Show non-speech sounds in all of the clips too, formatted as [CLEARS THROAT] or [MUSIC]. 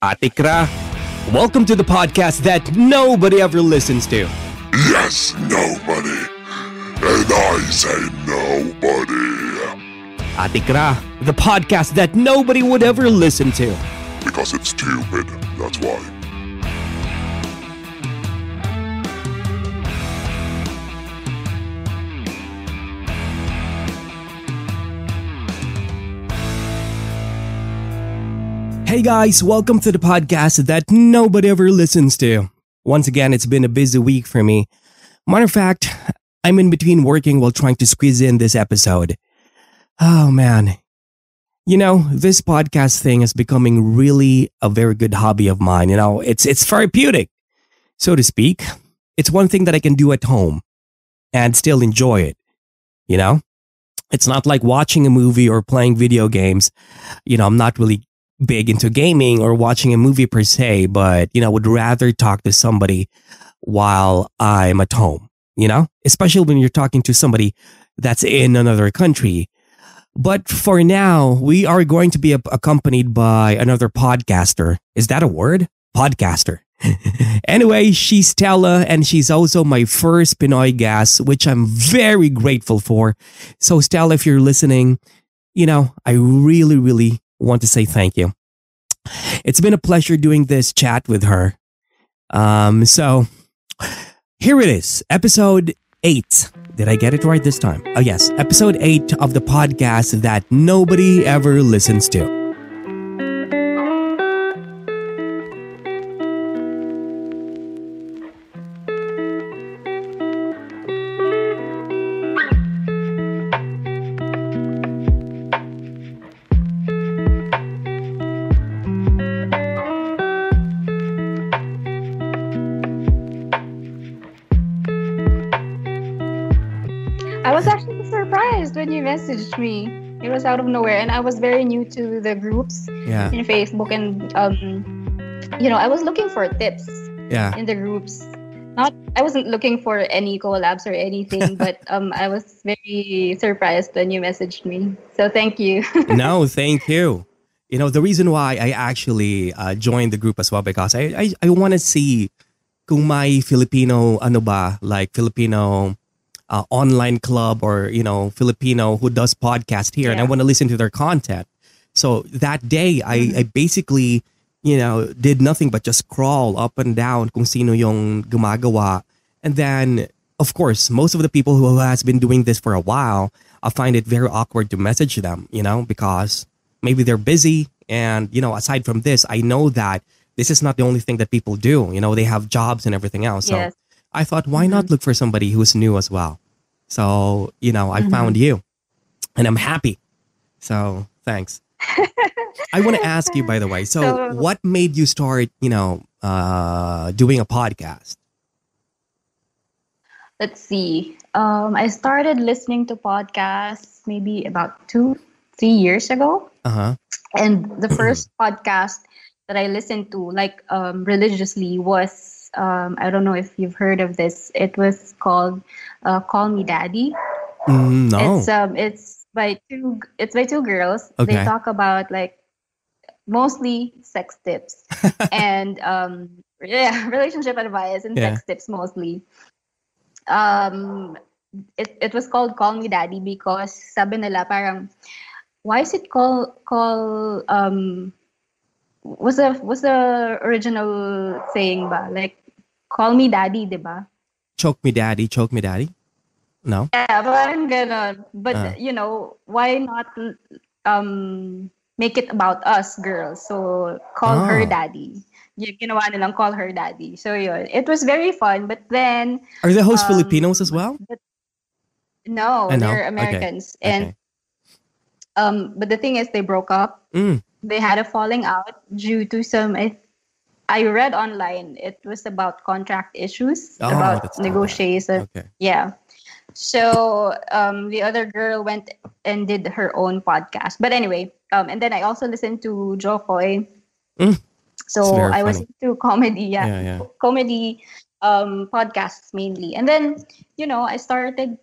Atikra, welcome to the podcast that nobody ever listens to. Yes, nobody. And I say nobody. Atikra, the podcast that nobody would ever listen to. Because it's stupid, that's why. Hey guys, welcome to the podcast that nobody ever listens to. Once again, it's been a busy week for me. Matter of fact, I'm in between working while trying to squeeze in this episode. Oh man. You know, this podcast thing is becoming really a very good hobby of mine. You know, it's it's therapeutic, so to speak. It's one thing that I can do at home and still enjoy it. You know? It's not like watching a movie or playing video games. You know, I'm not really big into gaming or watching a movie per se, but you know, would rather talk to somebody while I'm at home, you know, especially when you're talking to somebody that's in another country. But for now, we are going to be accompanied by another podcaster. Is that a word? Podcaster. [LAUGHS] anyway, she's Stella, and she's also my first Pinoy guest, which I'm very grateful for. So, Stella, if you're listening, you know, I really, really want to say thank you. It's been a pleasure doing this chat with her. Um, so here it is, episode eight. Did I get it right this time? Oh, yes, episode eight of the podcast that nobody ever listens to. Nowhere, and I was very new to the groups Yeah, in Facebook, and um, you know, I was looking for tips yeah. in the groups. Not, I wasn't looking for any collabs or anything, [LAUGHS] but um, I was very surprised when you messaged me. So thank you. [LAUGHS] no, thank you. You know, the reason why I actually uh, joined the group as well because I I, I want to see kung may Filipino ano ba like Filipino uh, online club or you know Filipino who does podcast here and I want to listen to their content. So that day I I basically you know did nothing but just crawl up and down kung sino yung gumagawa and then of course most of the people who has been doing this for a while I find it very awkward to message them, you know, because maybe they're busy. And, you know, aside from this, I know that this is not the only thing that people do. You know, they have jobs and everything else. So Yes. I thought, why not look for somebody who's new as well? So, you know, I found you and I'm happy. So thanks. [LAUGHS] I want to ask you, by the way, so, So- what made you start, you know, uh, doing a podcast? Let's see. Um, I started listening to podcasts maybe about two, three years ago. Uh huh. and the [CLEARS THROAT] first podcast that I listened to, like um, religiously, was um, I don't know if you've heard of this. It was called uh, "Call Me Daddy." Mm, no. It's um, it's by two. It's by two girls. Okay. They talk about like mostly sex tips [LAUGHS] and um, yeah, [LAUGHS] relationship advice and Yeah. sex tips mostly. Um, it it was called "Call Me Daddy" because sabi nila parang why is it called call um was the was the original saying ba like call me daddy diba choke me daddy, choke me daddy? No? yeah parang ganon but Ah. you know why not um make it about us girls so call her Ah. daddy yung ginawa nilang call her daddy so yun it was very fun but then Are the hosts Um, Filipinos as well? no I they're americans Okay. and um but the thing is they broke up Mm. they had a falling out due to some I, I read online it was about contract issues Oh, about that's too bad. negotiation Okay. yeah so um the other girl went and did her own podcast but anyway um and then i also listened to Jo Koy. Mm. so i was funny. into comedy yeah, Yeah, yeah. comedy um podcasts mainly and then you know i started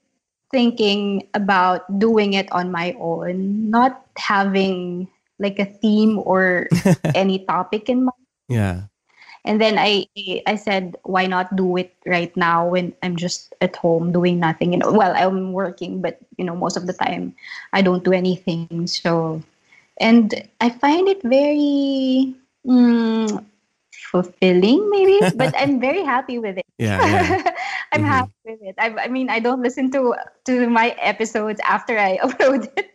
thinking about doing it on my own not having like a theme or [LAUGHS] any topic in mind Yeah. And then I I said, why not do it right now when I'm just at home doing nothing? You know, well, I'm working, but you know, most of the time I don't do anything. So, and I find it very mm, fulfilling, maybe. [LAUGHS] but I'm very happy with it. Yeah. yeah. [LAUGHS] I'm Mhm. happy with it. I, I mean, I don't listen to to my episodes after I [LAUGHS] upload it,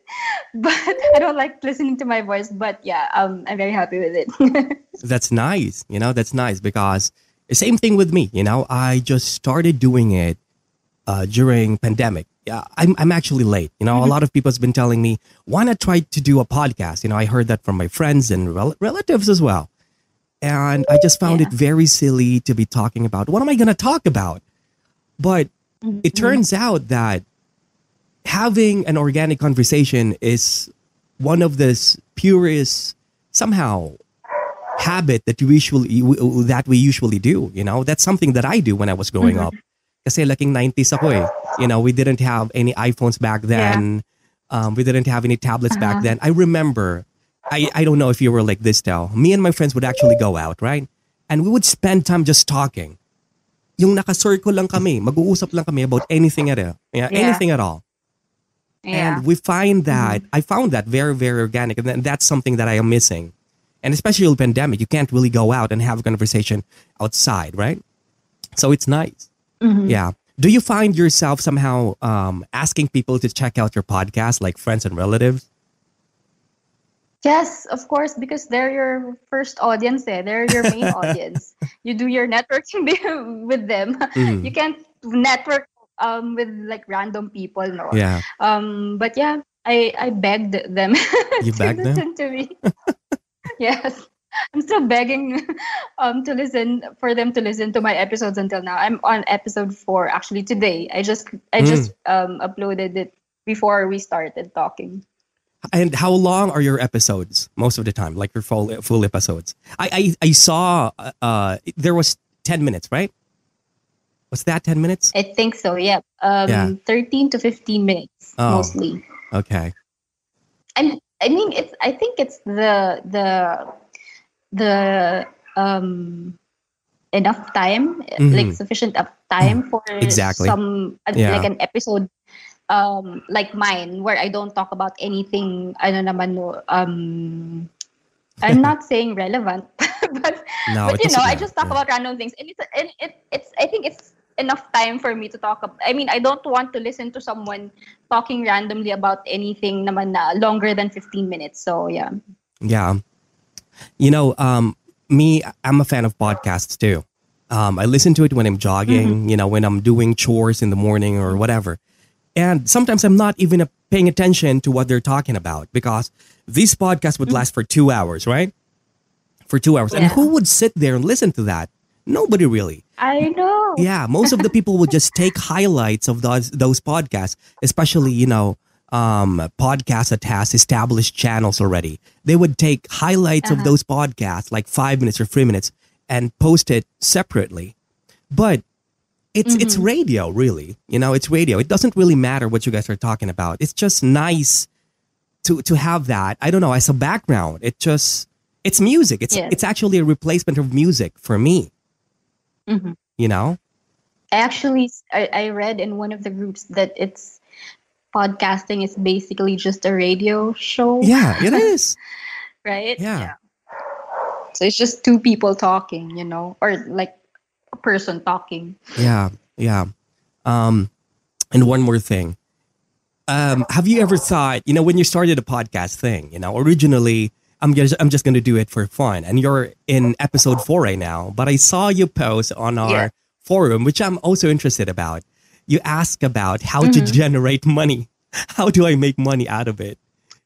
but I don't like listening to my voice. But yeah, um, I'm very happy with it. That's nice. You know, that's nice because same thing with me. You know, I just started doing it uh, during pandemic. Yeah, I'm I'm actually late. You know, a lot of people has been telling me why not try to do a podcast. You know, I heard that from my friends and rel- relatives as well, and I just found Yeah. it very silly to be talking about. What am I going to talk about. But it turns out that having an organic conversation is one of the purest somehow habit that we usually that we usually do you know? That's something that i do when i was growing up. Kasi laking 90s ako eh. You know we didn't have any iphones back then. Um, we didn't have any tablets back then. I remember I, I don't know if you were like this Tel. me and my friends would actually go out right and we would spend time just talking yung naka-circle lang kami mag-uusap lang kami about anything at all yeah, Yeah. anything at all yeah. and we find that I found that very, very organic. And that's something that I am missing. And especially with pandemic, you can't really go out and have a conversation outside, right? So it's nice. Yeah. Do you find yourself somehow um, asking people to check out your podcast, like friends and relatives? Yes, of course, because they're your first audience. Eh. They're your main [LAUGHS] audience. You do your networking [LAUGHS] with them. Mhm. You can't network um with like random people, no. Yeah. Um, but yeah, I I begged them [LAUGHS] You to begged them? listen to me. yes, I'm still begging um to listen for them to listen to my episodes until now. I'm on episode four actually today. I just I Mm. just um uploaded it before we started talking. And how long are your episodes most of the time? Like your full full episodes? I I, I saw uh, uh there was ten minutes, right? Was that ten minutes? I think so. Yeah. Um, Yeah. 13 to 15 minutes Oh. mostly. Okay. And I mean, it's. I think it's the the the um enough time, Mhm. like sufficient of time for Exactly. some uh, Yeah. like an episode um like mine where I don't talk about anything. Ano naman um. I'm not [LAUGHS] saying relevant, [LAUGHS] but No, but you know, I just talk Yeah. about random things, and it's and it it's I think it's enough time for me to talk. Ab- I mean, I don't want to listen to someone talking randomly about anything naman na longer than 15 minutes. So yeah, Yeah. You know, um, me, I'm a fan of podcasts too. Um, I listen to it when I'm jogging, you know, when I'm doing chores in the morning or whatever. And sometimes I'm not even paying attention to what they're talking about because these podcasts would last for two hours, right? For two hours. And who would sit there and listen to that? Nobody really. I know. Yeah, most of the people would just take highlights of those those podcasts, especially you know um, podcasts that has established channels already. They would take highlights of those podcasts, like five minutes or three minutes, and post it separately. But it's it's radio, really. You know, it's radio. It doesn't really matter what you guys are talking about. It's just nice to to have that. I don't know as a background. It just it's music. It's Yes. it's actually a replacement of music for me. Mhm. You know. I actually I, I read in one of the groups that it's podcasting is basically just a radio show, Yeah, it [LAUGHS] is. right? Yeah. So it's just two people talking, you know, or like person talking. Yeah, yeah. Um, and one more thing. Um, have you ever thought, you know, when you started a podcast thing, you know, originally I'm just I'm just gonna do it for fun, and you're in episode four right now. But I saw you post on our Yeah. forum, which I'm also interested about. You ask about how to Mm-hmm. generate money. [LAUGHS] How do I make money out of it?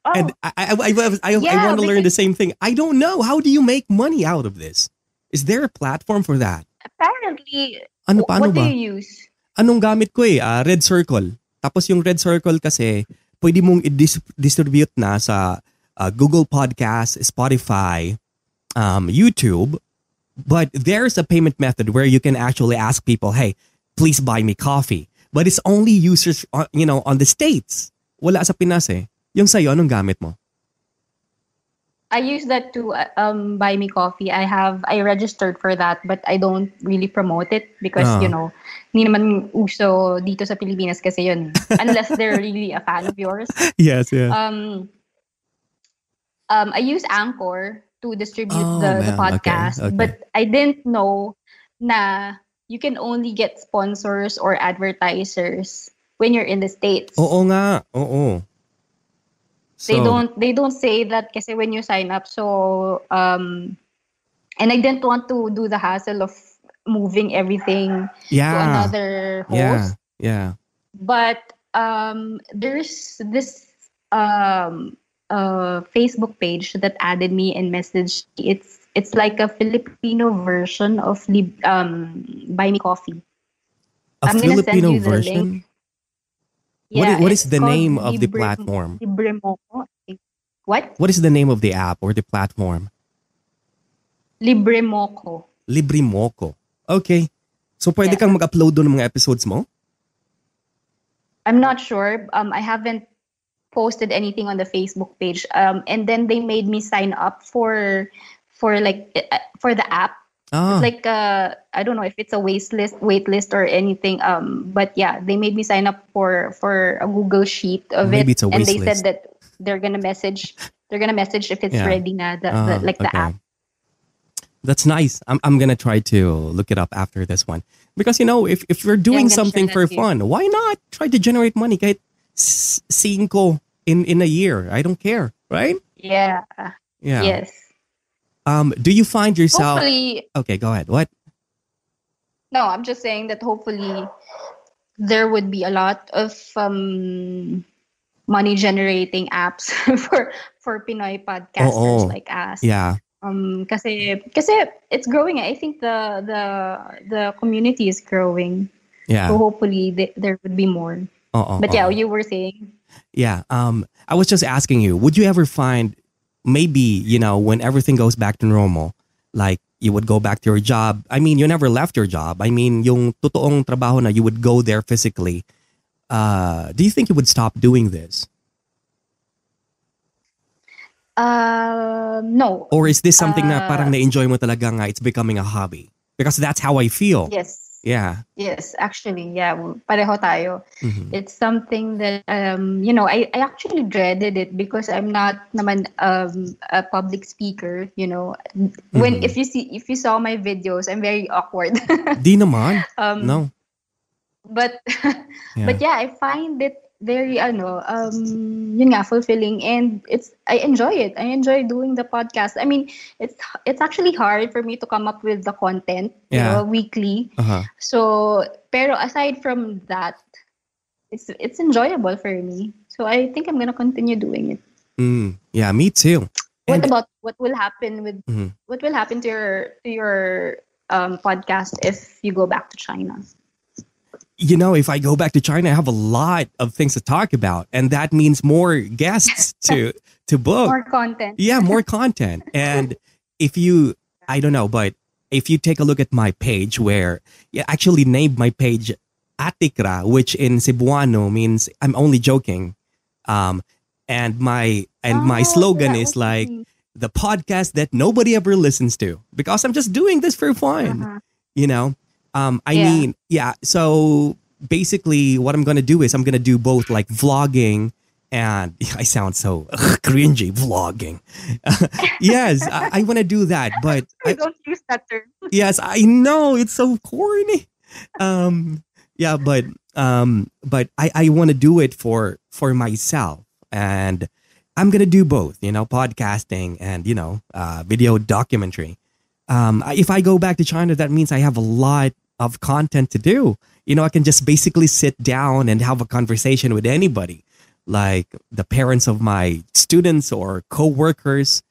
Oh, And I I, I, I, I, want to learn the same thing. I don't know. How do you make money out of this? Is there a platform for that? Apparently, Ano wh- paano what do ba? you use? anong gamit ko eh, ah, red circle. Tapos yung red circle kasi, pwede mong i-distribute na sa ah, Google Podcast, Spotify, um, YouTube. But there's a payment method where you can actually ask people, hey, please buy me coffee. But it's only users, on, you know, on the States. Wala sa Pinas eh. Yung sa'yo, anong gamit mo? I use that to uh, um buy me coffee. I have I registered for that, but I don't really promote it because Ah. you know, hindi naman uso dito sa Pilipinas kasi yun. Unless they're [LAUGHS] really a fan of yours. Yes, yeah. Um, um, I use Anchor to distribute Oh, the, the man. Okay, podcast, okay. but I didn't know na you can only get sponsors or advertisers when you're in the states. Oo nga. Oo. They don't they don't say that kasi when you sign up. So um, and I didn't want to do the hassle of moving everything yeah, to another host. Yeah. Yeah. but um there's this um uh facebook page that added me and messaged it's it's like a filipino version of um buy me coffee A I'm gonna send Filipino you the version? What yeah what is the name of the platform? Libremoco, I what What is the name of the app or the platform? libremoco Librimoco. Okay. So pwede Yeah. kang mag-upload doon ng mga episodes mo? i'm not sure um i haven't posted anything on the facebook page um and then they made me sign up for for like uh, for the app Ah. It's like uh I don't know if it's a wait list wait list or anything um but yeah they made me sign up for for a Google sheet of Maybe it it's a and they list. said that they're gonna message they're gonna message if it's Yeah. ready na the, Ah, the like the okay. app That's nice. I'm, I'm gonna try to look it up after this one because you know if if you're doing I'm something for fun, why not try to generate money? Get cinco in in a year, I don't care, right? yeah Yeah. yes Um. Do you find yourself? hopefully Okay. Go ahead. What? no I'm just saying that hopefully there would be a lot of um money generating apps [LAUGHS] for for Pinoy podcasters Oo. like us Yeah. um kasi kasi it's growing i think the the the community is growing Yeah. so hopefully th- there would be more Uh-uh, but yeah you were saying Yeah. Um, I was just asking you, would you ever find maybe, you know, when everything goes back to normal, like you would go back to your job? I mean, you never left your job. I mean, yung totoong trabaho na you would go there physically. Uh, do you think you would stop doing this? um no Or is this something na Uh, parang na-enjoy mo talaga nga it's becoming a hobby? Because that's how I feel. yes Yeah. yes actually yeah pareho tayo Mhm. it's something that um you know I, I actually dreaded it because i'm not naman um a public speaker you know when Mhm. if you see if you saw my videos i'm very awkward [LAUGHS] Di naman. um No. but [LAUGHS] Yeah. but yeah i find it very ano um yun nga fulfilling and it's i enjoy it i enjoy doing the podcast i mean it's it's actually hard for me to come up with the content you Yeah. know weekly Uh-huh. so pero aside from that it's it's enjoyable for me so i think i'm gonna continue doing it Mm. Yeah, me too. what And- about what will happen with Mhm. what will happen to your to your um podcast if you go back to china you know, if I go back to China, I have a lot of things to talk about, and that means more guests [LAUGHS] to to book. more content Yeah, more [LAUGHS] content. And if you, I don't know, but if you take a look at my page, where you actually named my page Atikra, which in Cebuano means I'm only joking. Um, and my and my Oh, slogan that is like the podcast that nobody ever listens to because I'm just doing this for fun Uh-huh. you know um i Yeah. mean yeah so basically what i'm gonna do is i'm gonna do both like vlogging and [LAUGHS] i sound so ugh, [LAUGHS] cringy vlogging. [LAUGHS] Yes i, I want to do that but I, don't use that term. Yes i know it's so corny. Um yeah but um but i i want to do it for for myself and i'm gonna do both you know podcasting and you know uh video documentary. Um if i go back to china that means i have a lot of content to do. You know i can just basically sit down and have a conversation with anybody like the parents of my students or co-workers.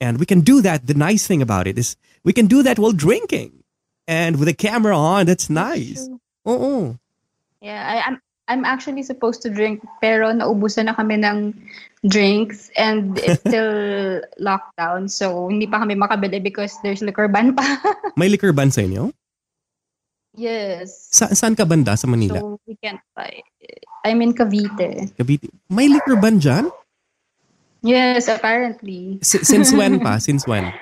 And we can do that. The nice thing about it is we can do that while drinking and with a camera on. That's nice. oh Yeah, I, I'm I'm actually supposed to drink pero naubusan na kami ng drinks and it's [LAUGHS] still lockdown so hindi pa kami makabili because there's liquor ban pa. may liquor ban sa inyo yes. Sa, saan ka banda sa Manila So we can't buy. I'm in Cavite. Cavite may liquor ban dyan Yes, apparently. S- since when pa? [LAUGHS] Since when?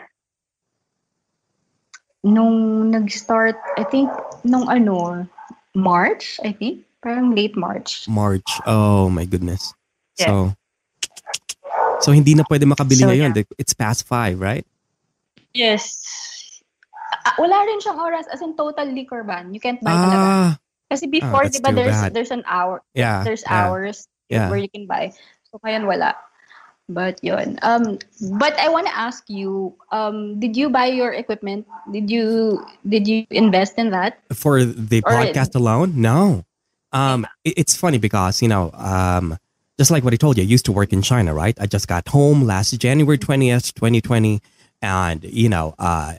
Nung nag-start, I think, nung ano, March, I think. Parang late March. March. Oh my goodness. Yeah. So, so hindi na pwede makabili So, ngayon. yeah. It's past five, right? Yes. Ah, wala rin siyang oras as in total liquor ban. You can't buy talaga. Ah, Kasi before, that's di ba, there's, bad. there's an hour. yeah. There's yeah, hours Yeah. where you can buy. So, ngayon wala. But yun. Um, but I want to ask you, um, did you buy your equipment? Did you did you invest in that? For the Or- podcast alone? No. Um, it- it's funny because, you know, um, just like what I told you, I used to work in China, right? I just got home last January 20th, 2020. And, you know, uh,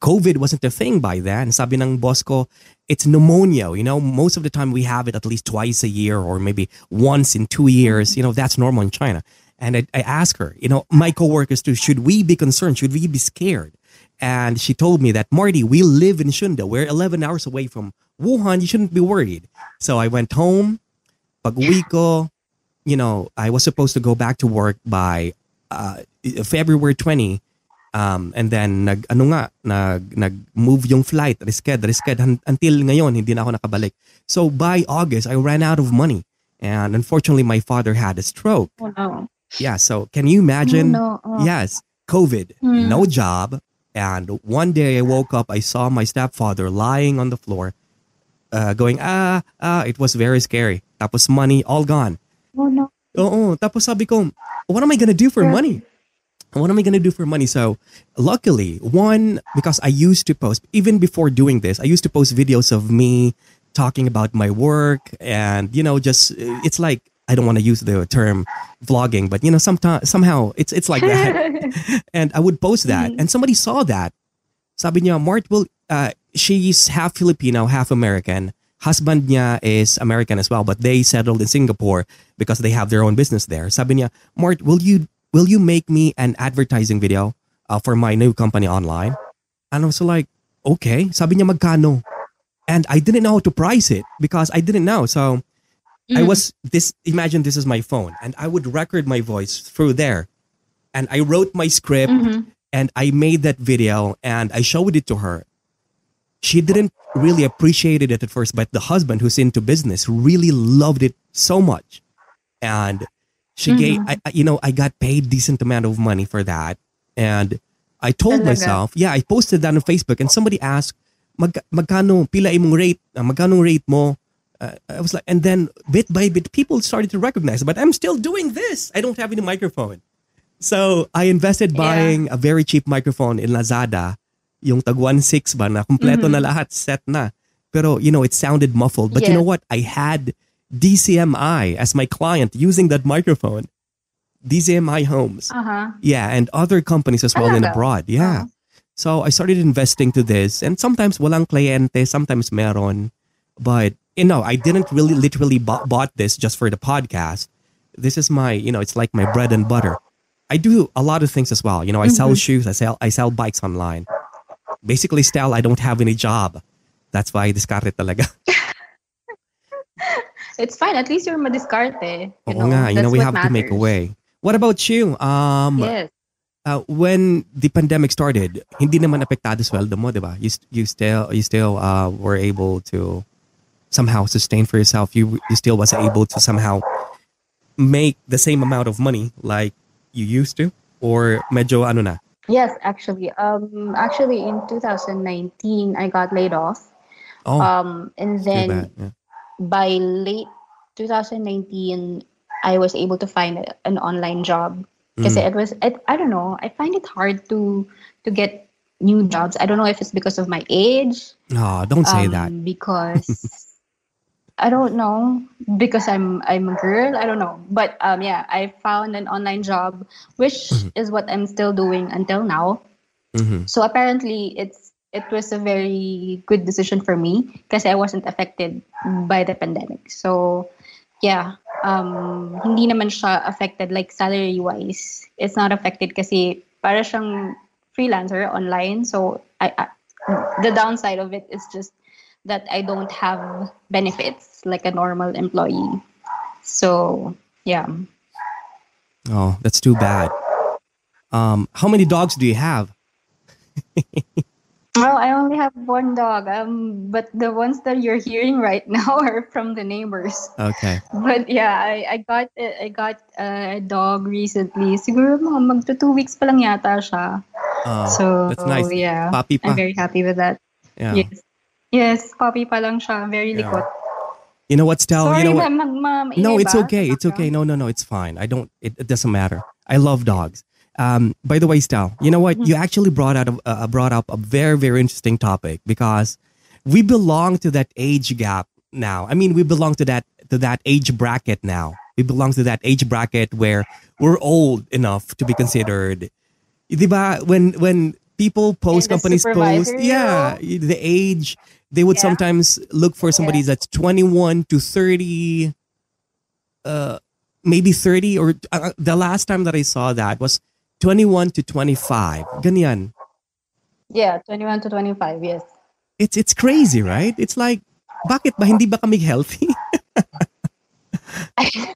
COVID wasn't a thing by then. Sabi ng boss ko, it's pneumonia. You know, most of the time we have it at least twice a year or maybe once in two years. You know, that's normal in China. And I, I asked her, you know, my coworkers too, should we be concerned? Should we be scared? And she told me that, Marty, we live in Shunde. We're 11 hours away from Wuhan. You shouldn't be worried. So I went home. Pag uwi ko, you know, I was supposed to go back to work by uh, February 20. Um, and then nag ano nga nag nag-move yung flight risked risked un- until ngayon hindi na ako nakabalik. So by August I ran out of money and unfortunately my father had a stroke. Oh no. Yeah, so can you imagine oh, no. Oh. Yes, COVID, Hmm. no job. And one day I woke up, I saw my stepfather lying on the floor, uh, going, ah, ah, it was very scary. Tapos money, all gone. Oh no. Oo, tapos sabi ko, what am I gonna do for Yeah. money? What am I gonna do for money? So, luckily, one, because I used to post, even before doing this, I used to post videos of me talking about my work and, you know, just, it's like, I don't want to use the term vlogging, but, you know, sometimes, somehow, it's, it's like that [LAUGHS] and I would post that, and somebody saw that. Sabi niya, Mart will, uh, she's half Filipino, half American. Husband niya is American as well, but they settled in Singapore because they have their own business there. Sabi niya, Mart, will you will you make me an advertising video uh, for my new company online? And I was like, okay. Sabi niya, magkano? And I didn't know how to price it because I didn't know. So I was this. Imagine this is my phone, and I would record my voice through there, and I wrote my script, and I made that video, and I showed it to her. She didn't really appreciate it at first, but the husband, who's into business, really loved it so much, and she gave. I, I- you know, I got paid decent amount of money for that, and I told Talaga? myself, yeah, I posted that on Facebook, and somebody asked, Mag, magkano pila imong rate? Uh, magkano rate mo? Uh, I was like, and then bit by bit, people started to recognize, but I'm still doing this. I don't have any microphone. So I invested Yeah. buying a very cheap microphone in Lazada, yung tag 1.6 ba na kompleto na lahat, set na. Pero, you know, it sounded muffled. But you know what? I had DMCI as my client using that microphone. DMCI Homes. Uh-huh. Yeah, and other companies as well in abroad. Yeah. Oh. So I started investing to this and sometimes walang kliyente, sometimes meron. But, you know, I didn't really literally bought, bought this just for the podcast. This is my, you know, it's like my bread and butter. I do a lot of things as well. You know, I sell shoes, I sell I sell bikes online. Basically, still I don't have any job. That's why discarte talaga. [LAUGHS] It's fine. At least you're madiskarte. You Oo know, nga, you know, we what have to make a way. What about you? Um, Yes. uh, when the pandemic started, hindi naman apektado sweldo mo, di ba? You, you still, you still uh, were able to somehow sustain for yourself. You, you still was able to somehow make the same amount of money like you used to? Or medyo ano na? Yes, actually. Um, actually, in 2019, I got laid off. Oh, Um, and too then bad. Yeah. By late 2019, I was able to find a- an online job. Because Mm. it was, it, I don't know, I find it hard to to get new jobs. I don't know if it's because of my age. No, don't say um, that. Because [LAUGHS] I don't know because I'm I'm a girl. I don't know, but um, yeah, I found an online job, which is what I'm still doing until now. Mhm. So apparently, it's it was a very good decision for me because I wasn't affected by the pandemic. So yeah, um, hindi naman siya affected like salary wise. It's not affected kasi para siyang freelancer online. So I, I the downside of it is just that I don't have benefits like a normal employee. So yeah. Oh, that's too bad. Um, how many dogs do you have? [LAUGHS] Well, I only have one dog. Um, but the ones that you're hearing right [LAUGHS] now are from the neighbors. Okay. But yeah, I, I got I got a dog recently. Siguro mga magto two weeks pa lang yata siya. Oh, so that's nice. yeah, Papi pa. I'm very happy with that. Yeah. Yes. Yes, puppy pa lang siya. Very Yeah. likot. You know what, Stel? Sorry, you know what? ma'am, ma'am, No, it's okay. It's okay. No, no, no. It's fine. I don't. It, it doesn't matter. I love dogs. Um, by the way, Stel, you know what? You actually brought out a, uh, brought up a very very interesting topic because we belong to that age gap now. I mean, we belong to that to that age bracket now. We belong to that age bracket where we're old enough to be considered. Diba? When when people post companies post, yeah, the age they would Yeah. sometimes look for somebody that's 21 to 30 uh maybe 30 or uh, the last time that I saw that was 21 to 25. Ganyan. Yeah, 21 to 25, yes. It's it's crazy, right? It's like bakit ba hindi ba kami healthy? [LAUGHS] [LAUGHS]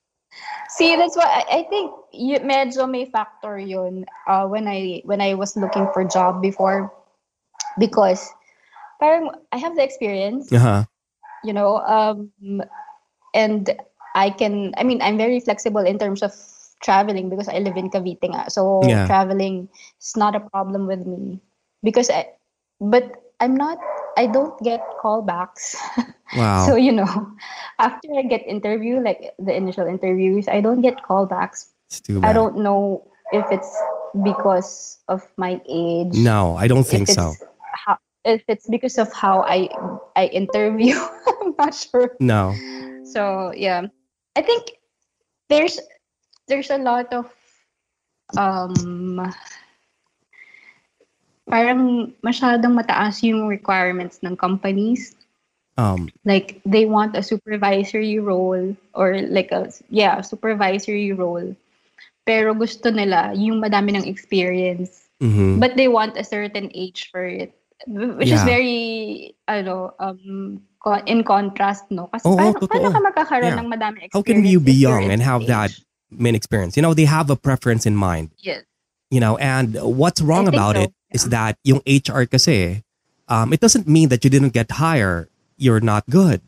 See, that's why I, I think y- medyo may factor yun uh, when I when I was looking for job before because parang I have the experience, uh-huh. you know, um, and I can I mean I'm very flexible in terms of traveling because I live in Cavite nga. So Yeah. traveling is not a problem with me because I but I'm not I don't get callbacks. [LAUGHS] Wow. So you know, [LAUGHS] after I get interview, like the initial interviews, I don't get callbacks. it's too bad. I don't know if it's because of my age. No, I don't think so. How, if it's because of how I I interview, [LAUGHS] I'm not sure. No. So yeah, I think there's there's a lot of um parang masyadong mataas yung requirements ng companies Um like they want a supervisory role or like a yeah supervisory role pero gusto nila yung madami ng experience mhm. but they want a certain age for it wh- which is Yeah. very ano um in contrast no kasi Oo, paano, totoo. paano ka magkakaroon Yeah. ng madami experience How can you be young and have age? that main experience? You know, they have a preference in mind. yes you know and what's wrong about so, it is that yung HR kasi um, it doesn't mean that you didn't get hired you're not good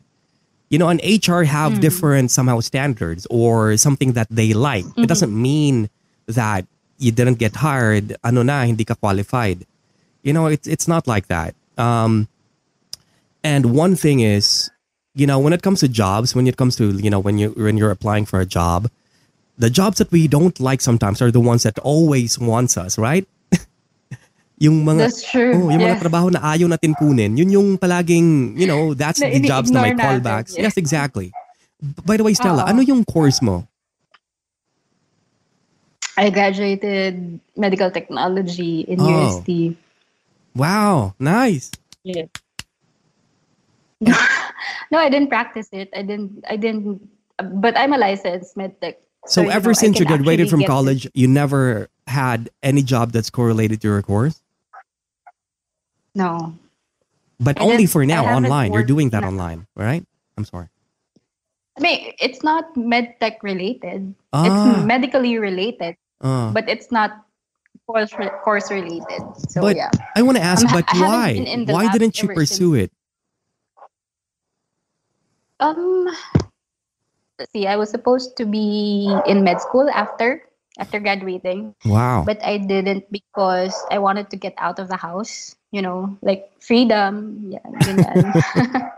you know an HR have Mm. different somehow standards or something that they like it Mhm. doesn't mean that you didn't get hired ano na hindi ka qualified you know it's it's not like that um and one thing is you know when it comes to jobs when it comes to you know when you when you're applying for a job the jobs that we don't like sometimes are the ones that always wants us, right? [LAUGHS] yung mga that's true oh, yung mga trabaho na ayaw natin kunin, yun yung palaging, you know, that's Na the jobs na may ini-ignore natin, callbacks. yes. Exactly. By the way, Stella, Oo. ano yung course mo? I graduated medical technology in Oh. UST Wow, nice. Yes. [LAUGHS] no, I didn't practice it. I didn't. I didn't. But I'm a licensed medtech. So, ever know, since you graduated from college, you never had any job that's correlated to your course? No. But only for now, online. You're doing that na- online, right? I'm sorry. I mean, it's not medtech related. Ah, It's medically related, uh. but it's not course course related. So But yeah. I want to ask, but why? been in the Why didn't you pursue it? Um. See. I was supposed to be in med school after after graduating. Wow. but I didn't because I wanted to get out of the house, you know, like freedom. Yeah, [LAUGHS]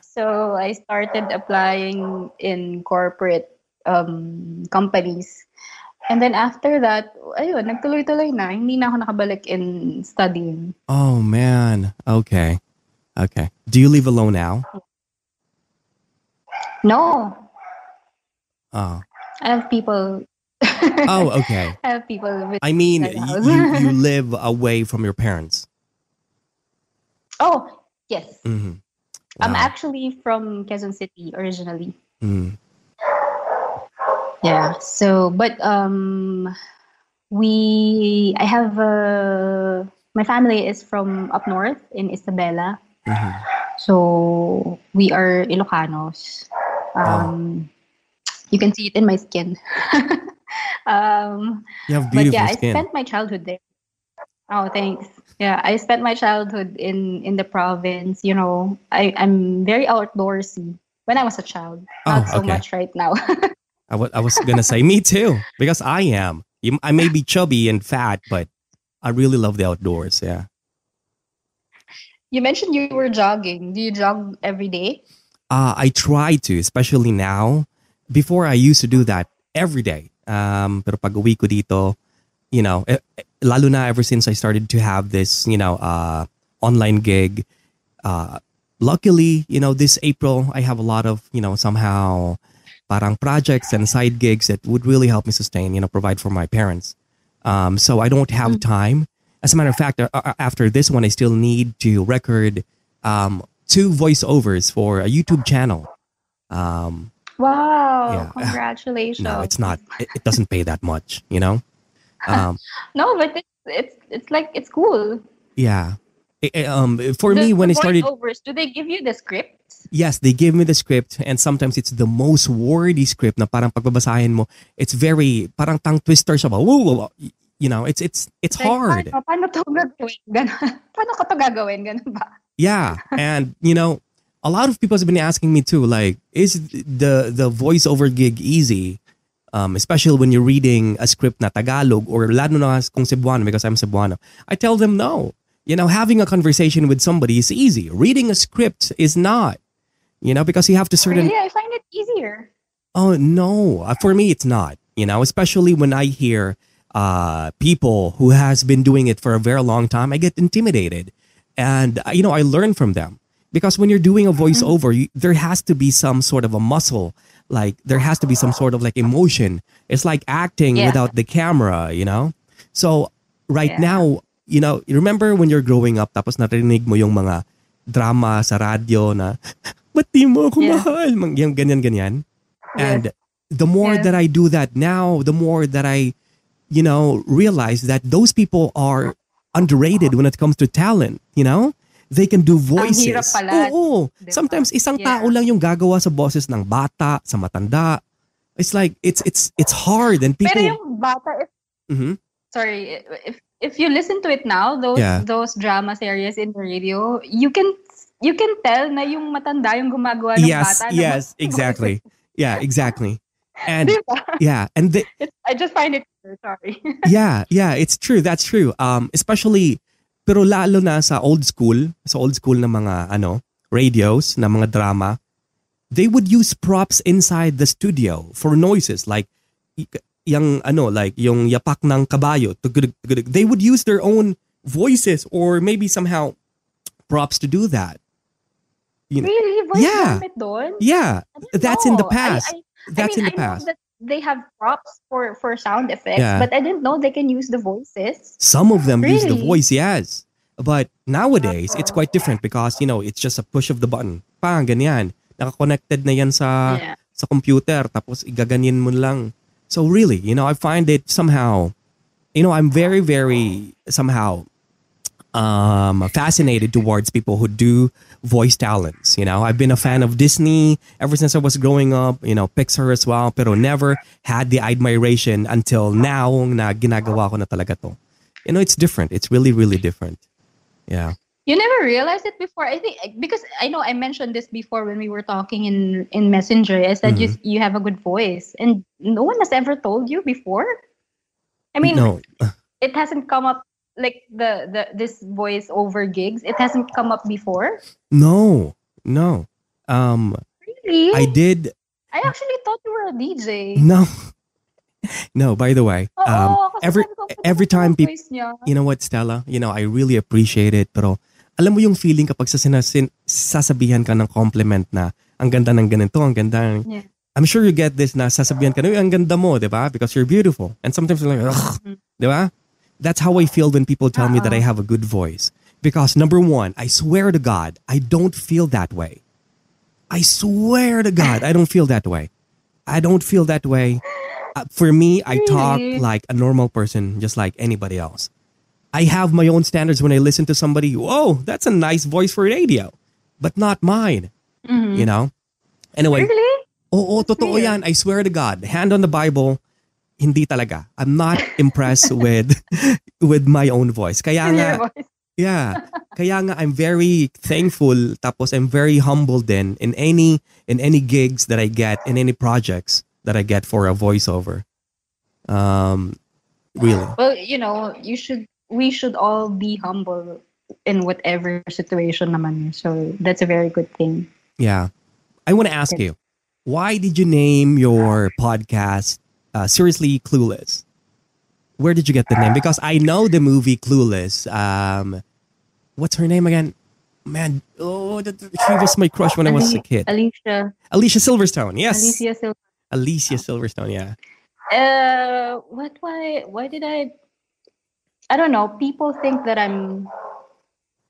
so I started applying in corporate um, companies. And then after that, ayun, nagtuloy-tuloy na. Hindi na ako nakabalik in studying. Oh man. Okay. Okay. Do you live alone now? No, Oh. I have people. Oh, [LAUGHS] okay. I have people with. I mean, you, you [LAUGHS] live away from your parents. Oh, yes. hmm I'm actually from Quezon City originally. Mm. Yeah. So, but um, we I have uh, my family is from up north in Isabela. Mhm. So we are Ilocanos. Um, You can see it in my skin. [LAUGHS] um, You have but beautiful yeah, I spent my childhood there. Oh, thanks. Yeah, I spent my childhood in in the province. You know, I I'm very outdoorsy when I was a child. Oh, Not so okay. much right now. [LAUGHS] I wa- I was gonna say me too because I am. You, I may be chubby and fat, but I really love the outdoors. Yeah. you mentioned you were jogging. Do you jog every day? Uh, I try to, especially now. Before I used to do that every day. Um, pero pag uwi ko dito, you know, eh, eh, lalo na ever since I started to have this, you know, uh, online gig. Uh, luckily, you know, this April I have a lot of, you know, somehow parang projects and side gigs that would really help me sustain, you know, provide for my parents. Um, so I don't have time. As a matter of fact, uh, uh, after this one, I still need to record um, two voiceovers for a YouTube channel. Um, Wow! Yeah. Congratulations. [LAUGHS] no, it's not. It, it doesn't pay that much, you know. Um, [LAUGHS] No, but it's it's it's like it's cool. yeah. Um, for The- me, when I started, voiceovers, do they give you the script? yes, they give me the script, and sometimes it's the most wordy script na parang pagbabasahin mo, it's very parang tongue twister siya ba? Woo, woo, woo. You know, it's it's it's Like, hard. Paano, paano to gagawin? Ganon. [LAUGHS] paano ko to gagawin? Ganon ba? Yeah, and you know, a lot of people have been asking me too, like, is the the voiceover gig easy? Um, especially when you're reading a script na Tagalog or lalo na kung Cebuano because I'm Cebuano. I tell them no. You know, having a conversation with somebody is easy. Reading a script is not. You know, because you have to certain Really, I find it easier. Oh no, Uh, for me it's not. You know, especially when I hear uh, people who has been doing it for a very long time, I get intimidated, and uh, you know I learn from them because when you're doing a mm-hmm. voiceover, you, there has to be some sort of a muscle, like there has to be some sort of like emotion. It's like acting Yeah. without the camera, you know. So right Yeah. now, you know, you remember when you're growing up, tapos narinig mo yung mga drama sa radyo na, [LAUGHS] ba't di mo ako Yeah. mahal? Yung ganyan-ganyan. Yes. And the more that I do that now, the more that I, you know, realize that those people are underrated when it comes to talent, you know? They can do voices. hirap pala. Oo. Diba? Sometimes isang Yeah. tao lang yung gagawa sa boses ng bata, sa matanda. It's like it's it's it's hard and people Pero yung bata, if, Mhm. sorry, if if you listen to it now, those Yeah. those drama series in the radio, you can you can tell na yung matanda yung gumagawa ng Yes, bata. yes, exactly. Yeah, exactly. And Diba? yeah, and the, It's, I just find it sorry. yeah, yeah, it's true. That's true. Um, especially, pero lalo na sa old school, sa old school na mga ano, radios, na mga drama, they would use props inside the studio for noises like yung ano, like yung yapak ng kabayo. They would use their own voices or maybe somehow props to do that. You know, really? Voice Yeah. yeah, that's in the know. I- past. I, That's I mean, in the past. that they have props for for sound effects, Yeah. but I didn't know they can use the voices. Some of them use the voice, yes. But nowadays, it's quite different because, you know, it's just a push of the button. Pang, ganyan. Naka-connected na yan sa, Yeah. sa computer. Tapos igaganyan mo lang. So really, you know, I find it somehow, you know, I'm very, very somehow um, fascinated towards people who do voice talents. You know, I've been a fan of Disney ever since I was growing up. You know, Pixar as well, pero never had the admiration until now na ginagawa ko na talaga to. You know, it's different. It's really, really different. Yeah. You never realized it before. I think because I know I mentioned this before when we were talking in in Messenger. I said you Mm-hmm. you have a good voice, and no one has ever told you before. I mean, no. it hasn't come up like the the this voice over gigs. It hasn't come up before. No. No. Um, Really? I did. I actually thought you were a DJ. No. [LAUGHS] No, by the way, Oo, um, kasi every every time people you know what, Stella? You know, I really appreciate it. Pero alam mo yung feeling kapag sa sinasin, sasabihan ka ng compliment na ang ganda ng ganito, ang ganda ng... Yeah. I'm sure you get this na sasabihan ka na, "Uy, ang ganda mo, di ba? Because you're beautiful. And sometimes you're like, ugh, Mm-hmm. di ba? That's how I feel when people tell me that I have a good voice. Because number one, I swear to God, I don't feel that way. I swear to God, I don't feel that way. I don't feel that way. Uh, for me, I talk like a normal person, just like anybody else. I have my own standards when I listen to somebody. Whoa, that's a nice voice for radio, but not mine. Mhm. You know. Anyway, Really? oo, totoo yan. I swear to God, hand on the Bible. Hindi talaga. I'm not impressed [LAUGHS] with with my own voice. Kaya nga, voice. yeah. [LAUGHS] Kaya nga I'm very thankful tapos I'm very humble din in any in any gigs that I get in any projects that I get for a voiceover. Um really. Well, you know, you should we should all be humble in whatever situation naman. So that's a very good thing. Yeah. I want to ask you, why did you name your podcast uh, Seriously Clueless? Where did you get the name? Because I know the movie Clueless. Um, what's her name again? Man, oh, that, she was my crush when I was a kid. Alicia, Alicia Silverstone. Yes. Alicia Sil- Alicia Silverstone, yeah. Uh, what? Why? Why did I? I don't know. People think that I'm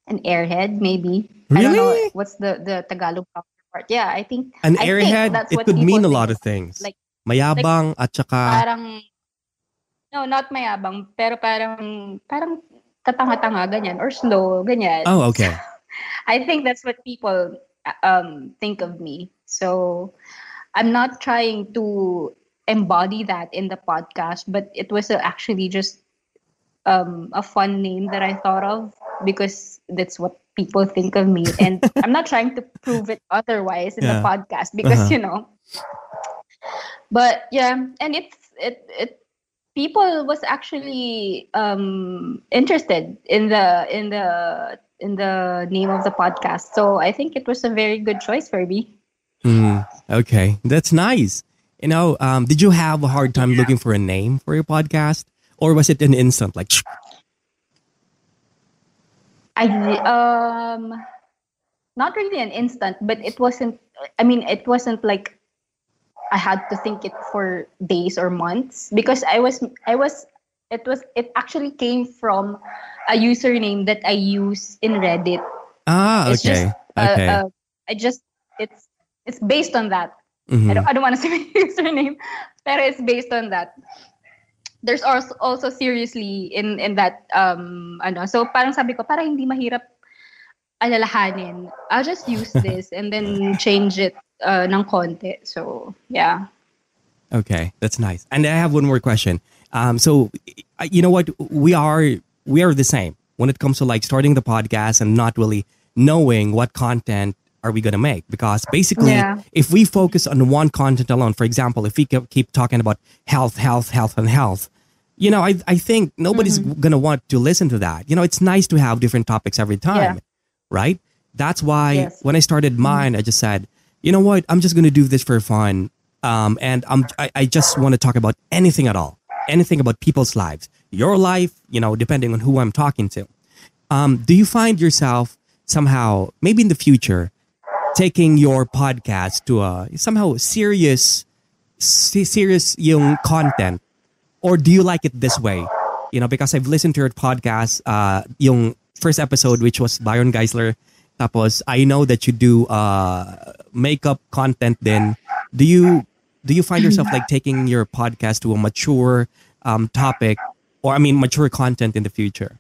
an airhead. Maybe. I don't know Really? what's the the Tagalog part. Yeah, I think An I think airhead, that's it could mean a think. lot of things. Like- Mayabang at saka, parang no, not mayabang, pero parang parang katanga-tanga ganyan or slow ganyan. oh, okay. [LAUGHS] I think that's what people um think of me. So I'm not trying to embody that in the podcast, but it was actually just um a fun name that I thought of because that's what people think of me and [LAUGHS] I'm not trying to prove it otherwise in Yeah. the podcast because Uh-huh. you know but yeah and it's it it people was actually um interested in the in the in the name of the podcast so i think it was a very good choice for me Mm, okay, that's nice. You know, um, did you have a hard time looking for a name for your podcast, or was it an instant like? "Shh, [SNIFFS] i um not really an instant but it wasn't i mean it wasn't like i had to think it for days or months because i was i was it was it actually came from a username that i use in reddit Ah, It's okay, just, uh, okay. uh, I just it's it's based on that. Mhm. I don't I don't want to [LAUGHS] say my username, but it's based on that. There's also also seriously in in that um ano. So parang sabi ko para hindi mahirap alalahanin. I'll just use [LAUGHS] this and then change it uh, ng konti. So yeah. Okay, that's nice. And I have one more question. Um, so you know what? We are we are the same when it comes to like starting the podcast and not really knowing what content are we gonna make because basically, Yeah. if we focus on one content alone, for example, if we keep talking about health, health, health, and health, you know, I I think nobody's gonna want to listen to that. You know, it's nice to have different topics every time, right? That's why Yes. when I started mine, I just said, you know what? I'm just gonna do this for fun, um, and I'm I, I just want to talk about anything at all, anything about people's lives, your life, you know, depending on who I'm talking to. Um, do you find yourself somehow, maybe in the future, taking your podcast to a somehow serious, serious yung content, or do you like it this way? You know, because I've listened to your podcast, uh, yung first episode, which was Baron Geisler. Tapos, I know that you do uh, makeup content. Then, do you do you find yourself like taking your podcast to a mature um, topic, or I mean, mature content in the future?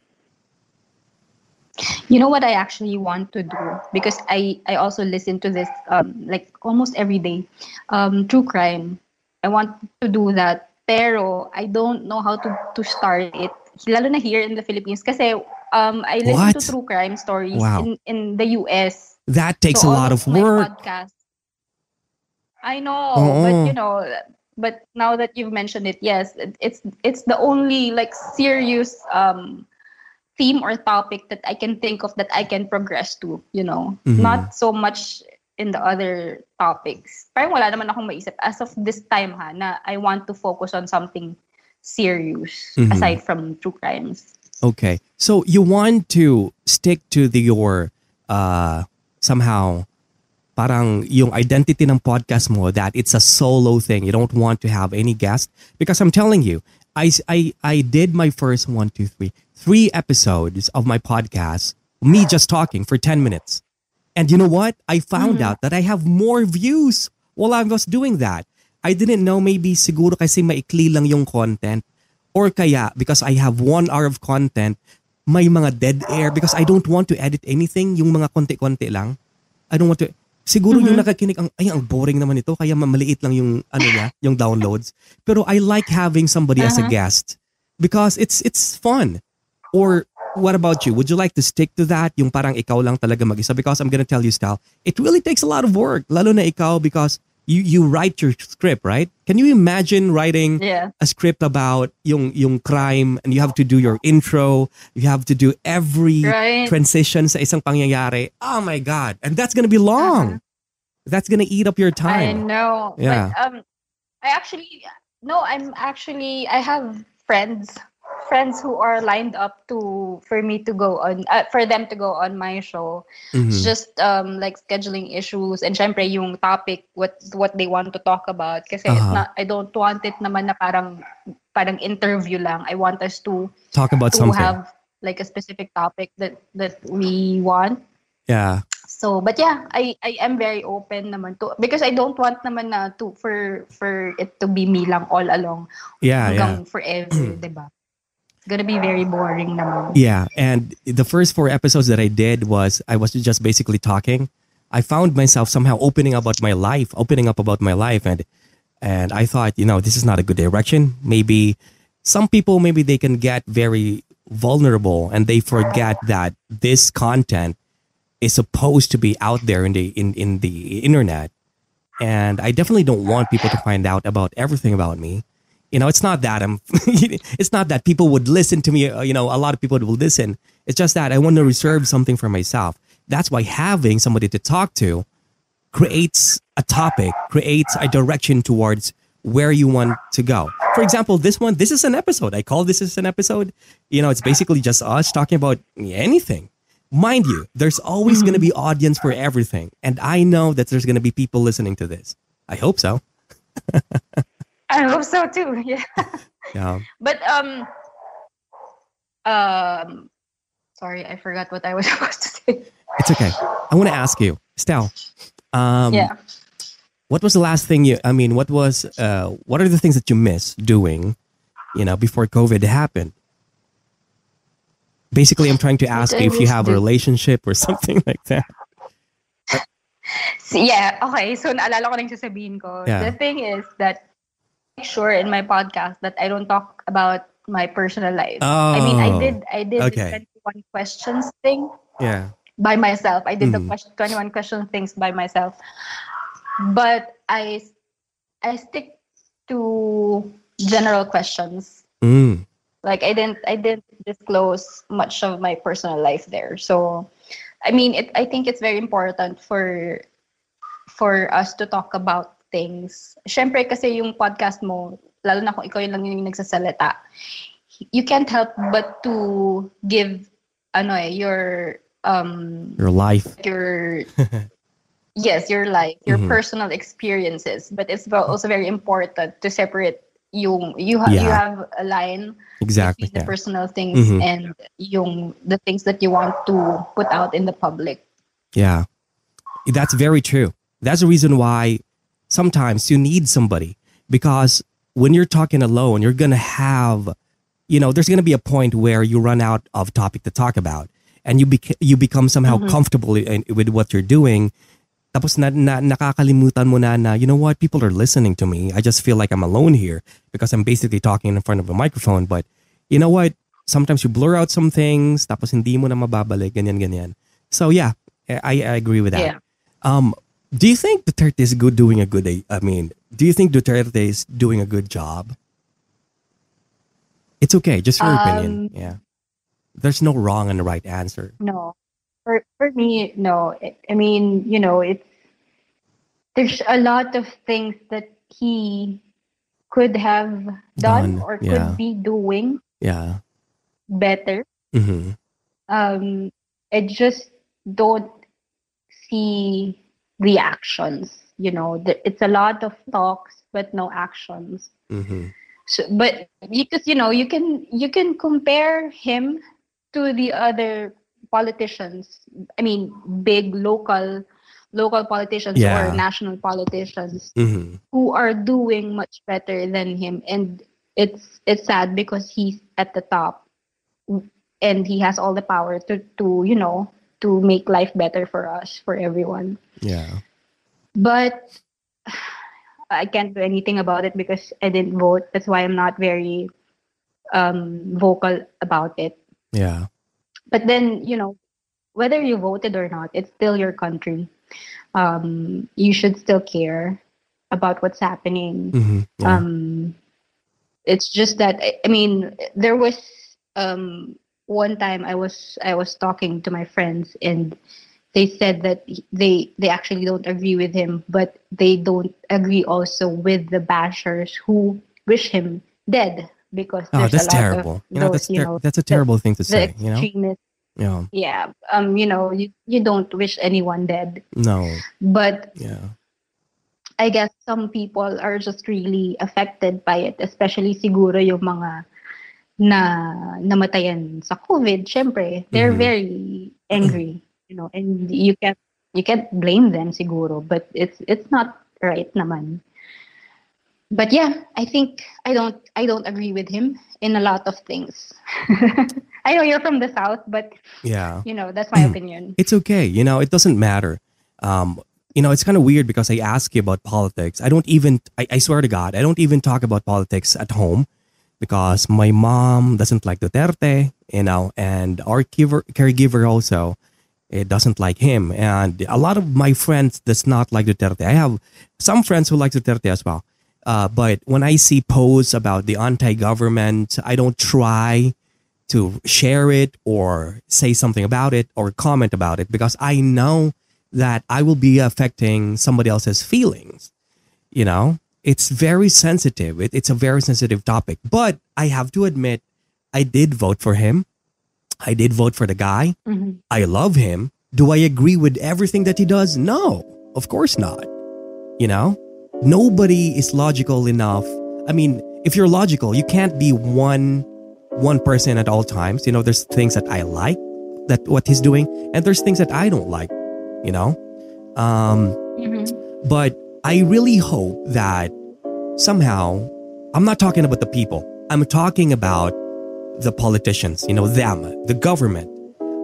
You know what I actually want to do because I I also listen to this um like almost every day, um true crime. I want to do that, pero I don't know how to to start it. Lalo na here in the Philippines kasi um I listen What? to true crime stories Wow. in in the US. That takes So a lot of work. podcasts- I know, Oo. but you know, but now that you've mentioned it, yes, it, it's it's the only like serious um theme or topic that I can think of that I can progress to. You know, Mhm. not so much in the other topics. Parang wala naman akong maisip as of this time ha na I want to focus on something serious Mhm. aside from true crimes. Okay. So you want to stick to the your uh somehow parang yung identity ng podcast mo that it's a solo thing. You don't want to have any guest because I'm telling you, I I I did my first one, two, three, three episodes of my podcast, me just talking for 10 minutes. And you know what? I found out that I have more views while I was doing that. I didn't know maybe siguro kasi maikli lang yung content or kaya because I have one hour of content, may mga dead air because I don't want to edit anything, yung mga konti-konti lang. I don't want to, Siguro yung Mhm. nakakinig, ang, ay, ang boring naman ito, kaya mamaliit lang yung, ano niya, yung downloads. Pero I like having somebody as a Uh-huh. guest because it's it's fun. Or what about you? Would you like to stick to that? Yung parang ikaw lang talaga mag-isa? Because I'm gonna tell you, Stal, it really takes a lot of work. Lalo na ikaw because you you write your script, right? Can you imagine writing Yeah. a script about yung yung crime and you have to do your intro, you have to do every Right. transition sa isang pangyayari. Oh my god. And that's going to be long. That's going to eat up your Uh-huh. I know. Yeah. But um I actually no, I'm actually I have friends friends who are lined up to for me to go on uh, for them to go on my show. It's Mhm. just um like scheduling issues and syempre yung topic what what they want to talk about kasi Uh-huh. not I don't want it naman na parang parang interview lang. I want us to Talk about to something. have like a specific topic that that we want. yeah. So, but yeah, I I am very open naman to because I don't want naman na to for for it to be me lang all along Yeah, yeah. forever, [CLEARS THROAT] 'di ba? Gonna be very boring naman. Yeah, and the first four episodes that I did was I was just basically talking. I found myself somehow opening about my life, opening up about my life and and I thought, you know, this is not a good direction. Maybe some people maybe they can get very vulnerable and they forget that this content is supposed to be out there in the in, in the internet. And I definitely don't want people to find out about everything about me you know it's not that i'm [LAUGHS] it's not that people would listen to me uh, you know a lot of people will listen. It's just that i want to reserve something for myself. That's why having somebody to talk to creates a topic creates a direction towards where you want to go. For example this one this is an episode. I call this as an episode. You know it's basically just us talking about anything. Mind you there's always going to be audience for everything and i know that there's going to be people listening to this. I hope so [LAUGHS] I hope so too. [LAUGHS] Yeah. yeah But um um sorry, I forgot what I was [LAUGHS] supposed to say. It's okay. I want to ask you, Stel. Um, yeah. What was the last thing you? I mean, what was? Uh, what are the things that you miss doing? You know, before COVID happened. Basically, I'm trying to ask you if you have a relationship or [LAUGHS] something like that. Yeah, okay. So naalala ko yung sasabihin ko. Yeah. The thing is that sure in my podcast that I don't talk about my personal life. I mean, I Oh, did I did okay. the 21 questions thing Yeah. by myself. I did the Mhm. question, 21 question things by myself. But I I stick to general questions. Mm. Like I didn't I didn't disclose much of my personal life there. So I mean it I think it's very important for for us to talk about things. Syempre kasi yung podcast mo, lalo na kung ikaw yun lang yung nagsasalita, you can't help but to give ano eh, your um Your life. your [LAUGHS] yes your life your Mhm. personal experiences but it's also very important to separate yung you ha- you have a line Exactly. between the Yeah. personal things Mhm. and yung the things that you want to put out in the public Yeah. That's very true. That's the reason why sometimes you need somebody because when you're talking alone, you're going to have, you know, there's going to be a point where you run out of topic to talk about and you, bec- you become somehow comfortable in, with what you're doing. Tapos na, na, nakakalimutan mo na na, you know what, people are listening to me. I just feel like I'm alone here because I'm basically talking in front of a microphone. But you know what? Sometimes you blur out some things, tapos hindi mo na mababalik, ganyan, ganyan. So yeah, I, I agree with that. Yeah. Um, do you think Duterte is good doing a good? day? I mean, do you think Duterte is doing a good job? It's okay, just your opinion. Um, Yeah, there's no wrong and right answer. no for for me no I- mean you know it's there's a lot of things that he could have done, Done, or yeah. could be doing Yeah. better hmm um i just don't see the actions you know it's a lot of talks but no actions. Hmm so, but because you know you can you can compare him to the other politicians i mean big local local politicians Yeah. or national politicians hmm who are doing much better than him. And it's it's sad because he's at the top and he has all the power to to you know to make life better for us for everyone Yeah. but I can't do anything about it because I didn't vote. That's why I'm not very um, vocal about it. Yeah. But then, you know, whether you voted or not, it's still your country. Um, you should still care about what's happening. hmm yeah. Um, it's just that I- I mean, there was um, one time I was I was talking to my friends and they said that they they actually don't agree with him, but they don't agree also with the bashers who wish him dead because oh, that's a lot terrible. Of you know, those, that's you ter- know, that's a terrible thing to say. You know. Yeah. Yeah, um, you know, you you don't wish anyone dead, No. but Yeah. I guess some people are just really affected by it, especially siguro yung mga na namatayan sa COVID. Syempre, they're Mhm. very angry, you know, and you can't you can't blame them siguro, but it's it's not right naman. But yeah, I think I don't I don't agree with him in a lot of things. [LAUGHS] I know you're from the south, but Yeah. you know that's my opinion. It's okay. You know, it doesn't matter. Um, you know, it's kind of weird because I ask you about politics. I don't even, I, I swear to God, I don't even talk about politics at home because my mom doesn't like Duterte, you know, and our caregiver, caregiver also, it doesn't like him. And a lot of my friends does not like Duterte. I have some friends who like Duterte as well. Uh, but when I see posts about the anti-government, I don't try to share it or say something about it or comment about it because I know that I will be affecting somebody else's feelings. You know, it's very sensitive. It, it's a very sensitive topic. But I have to admit, I did vote for him. I did vote for the guy. Mhm. I love him. Do I agree with everything that he does? No, of course not. You know, nobody is logical enough. I mean, if you're logical, you can't be one one person at all times. You know, there's things that I like that what he's doing, and there's things that I don't like. You know, um, Mhm. but I really hope that somehow I'm not talking about the people. I'm talking about the politicians, you know, them, the government.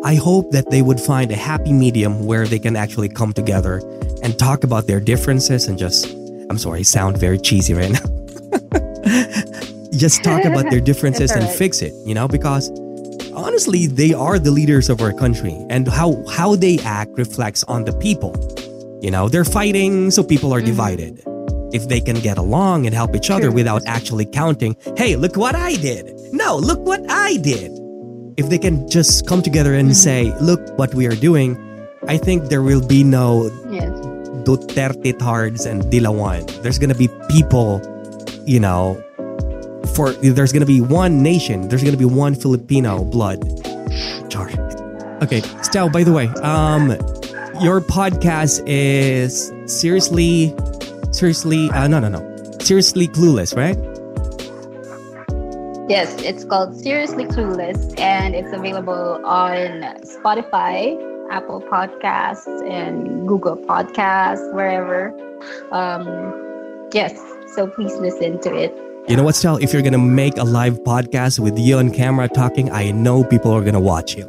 I hope that they would find a happy medium where they can actually come together and talk about their differences and just I'm sorry, I sound very cheesy right now. [LAUGHS] just talk about their differences and fix it, you know, because honestly, they are the leaders of our country and how how they act reflects on the people. You know, they're fighting so people are divided. If they can get along and help each other True. without actually counting, hey, look what I did. No, look what I did. If they can just come together and say, look what we are doing, I think there will be no Yes. Duterte tards and Dilawan. There's gonna be people, you know, for there's gonna be one nation. There's gonna be one Filipino blood. Char. Okay, Stel. By the way, um, your podcast is seriously, seriously. Uh, no, no, no. Seriously clueless, right? Yes, it's called Seriously Clueless and it's available on Spotify, Apple Podcasts, and Google Podcasts, wherever. Um, yes, so please listen to it. You know what, Stel? If you're gonna make a live podcast with you on camera talking, I know people are gonna watch you.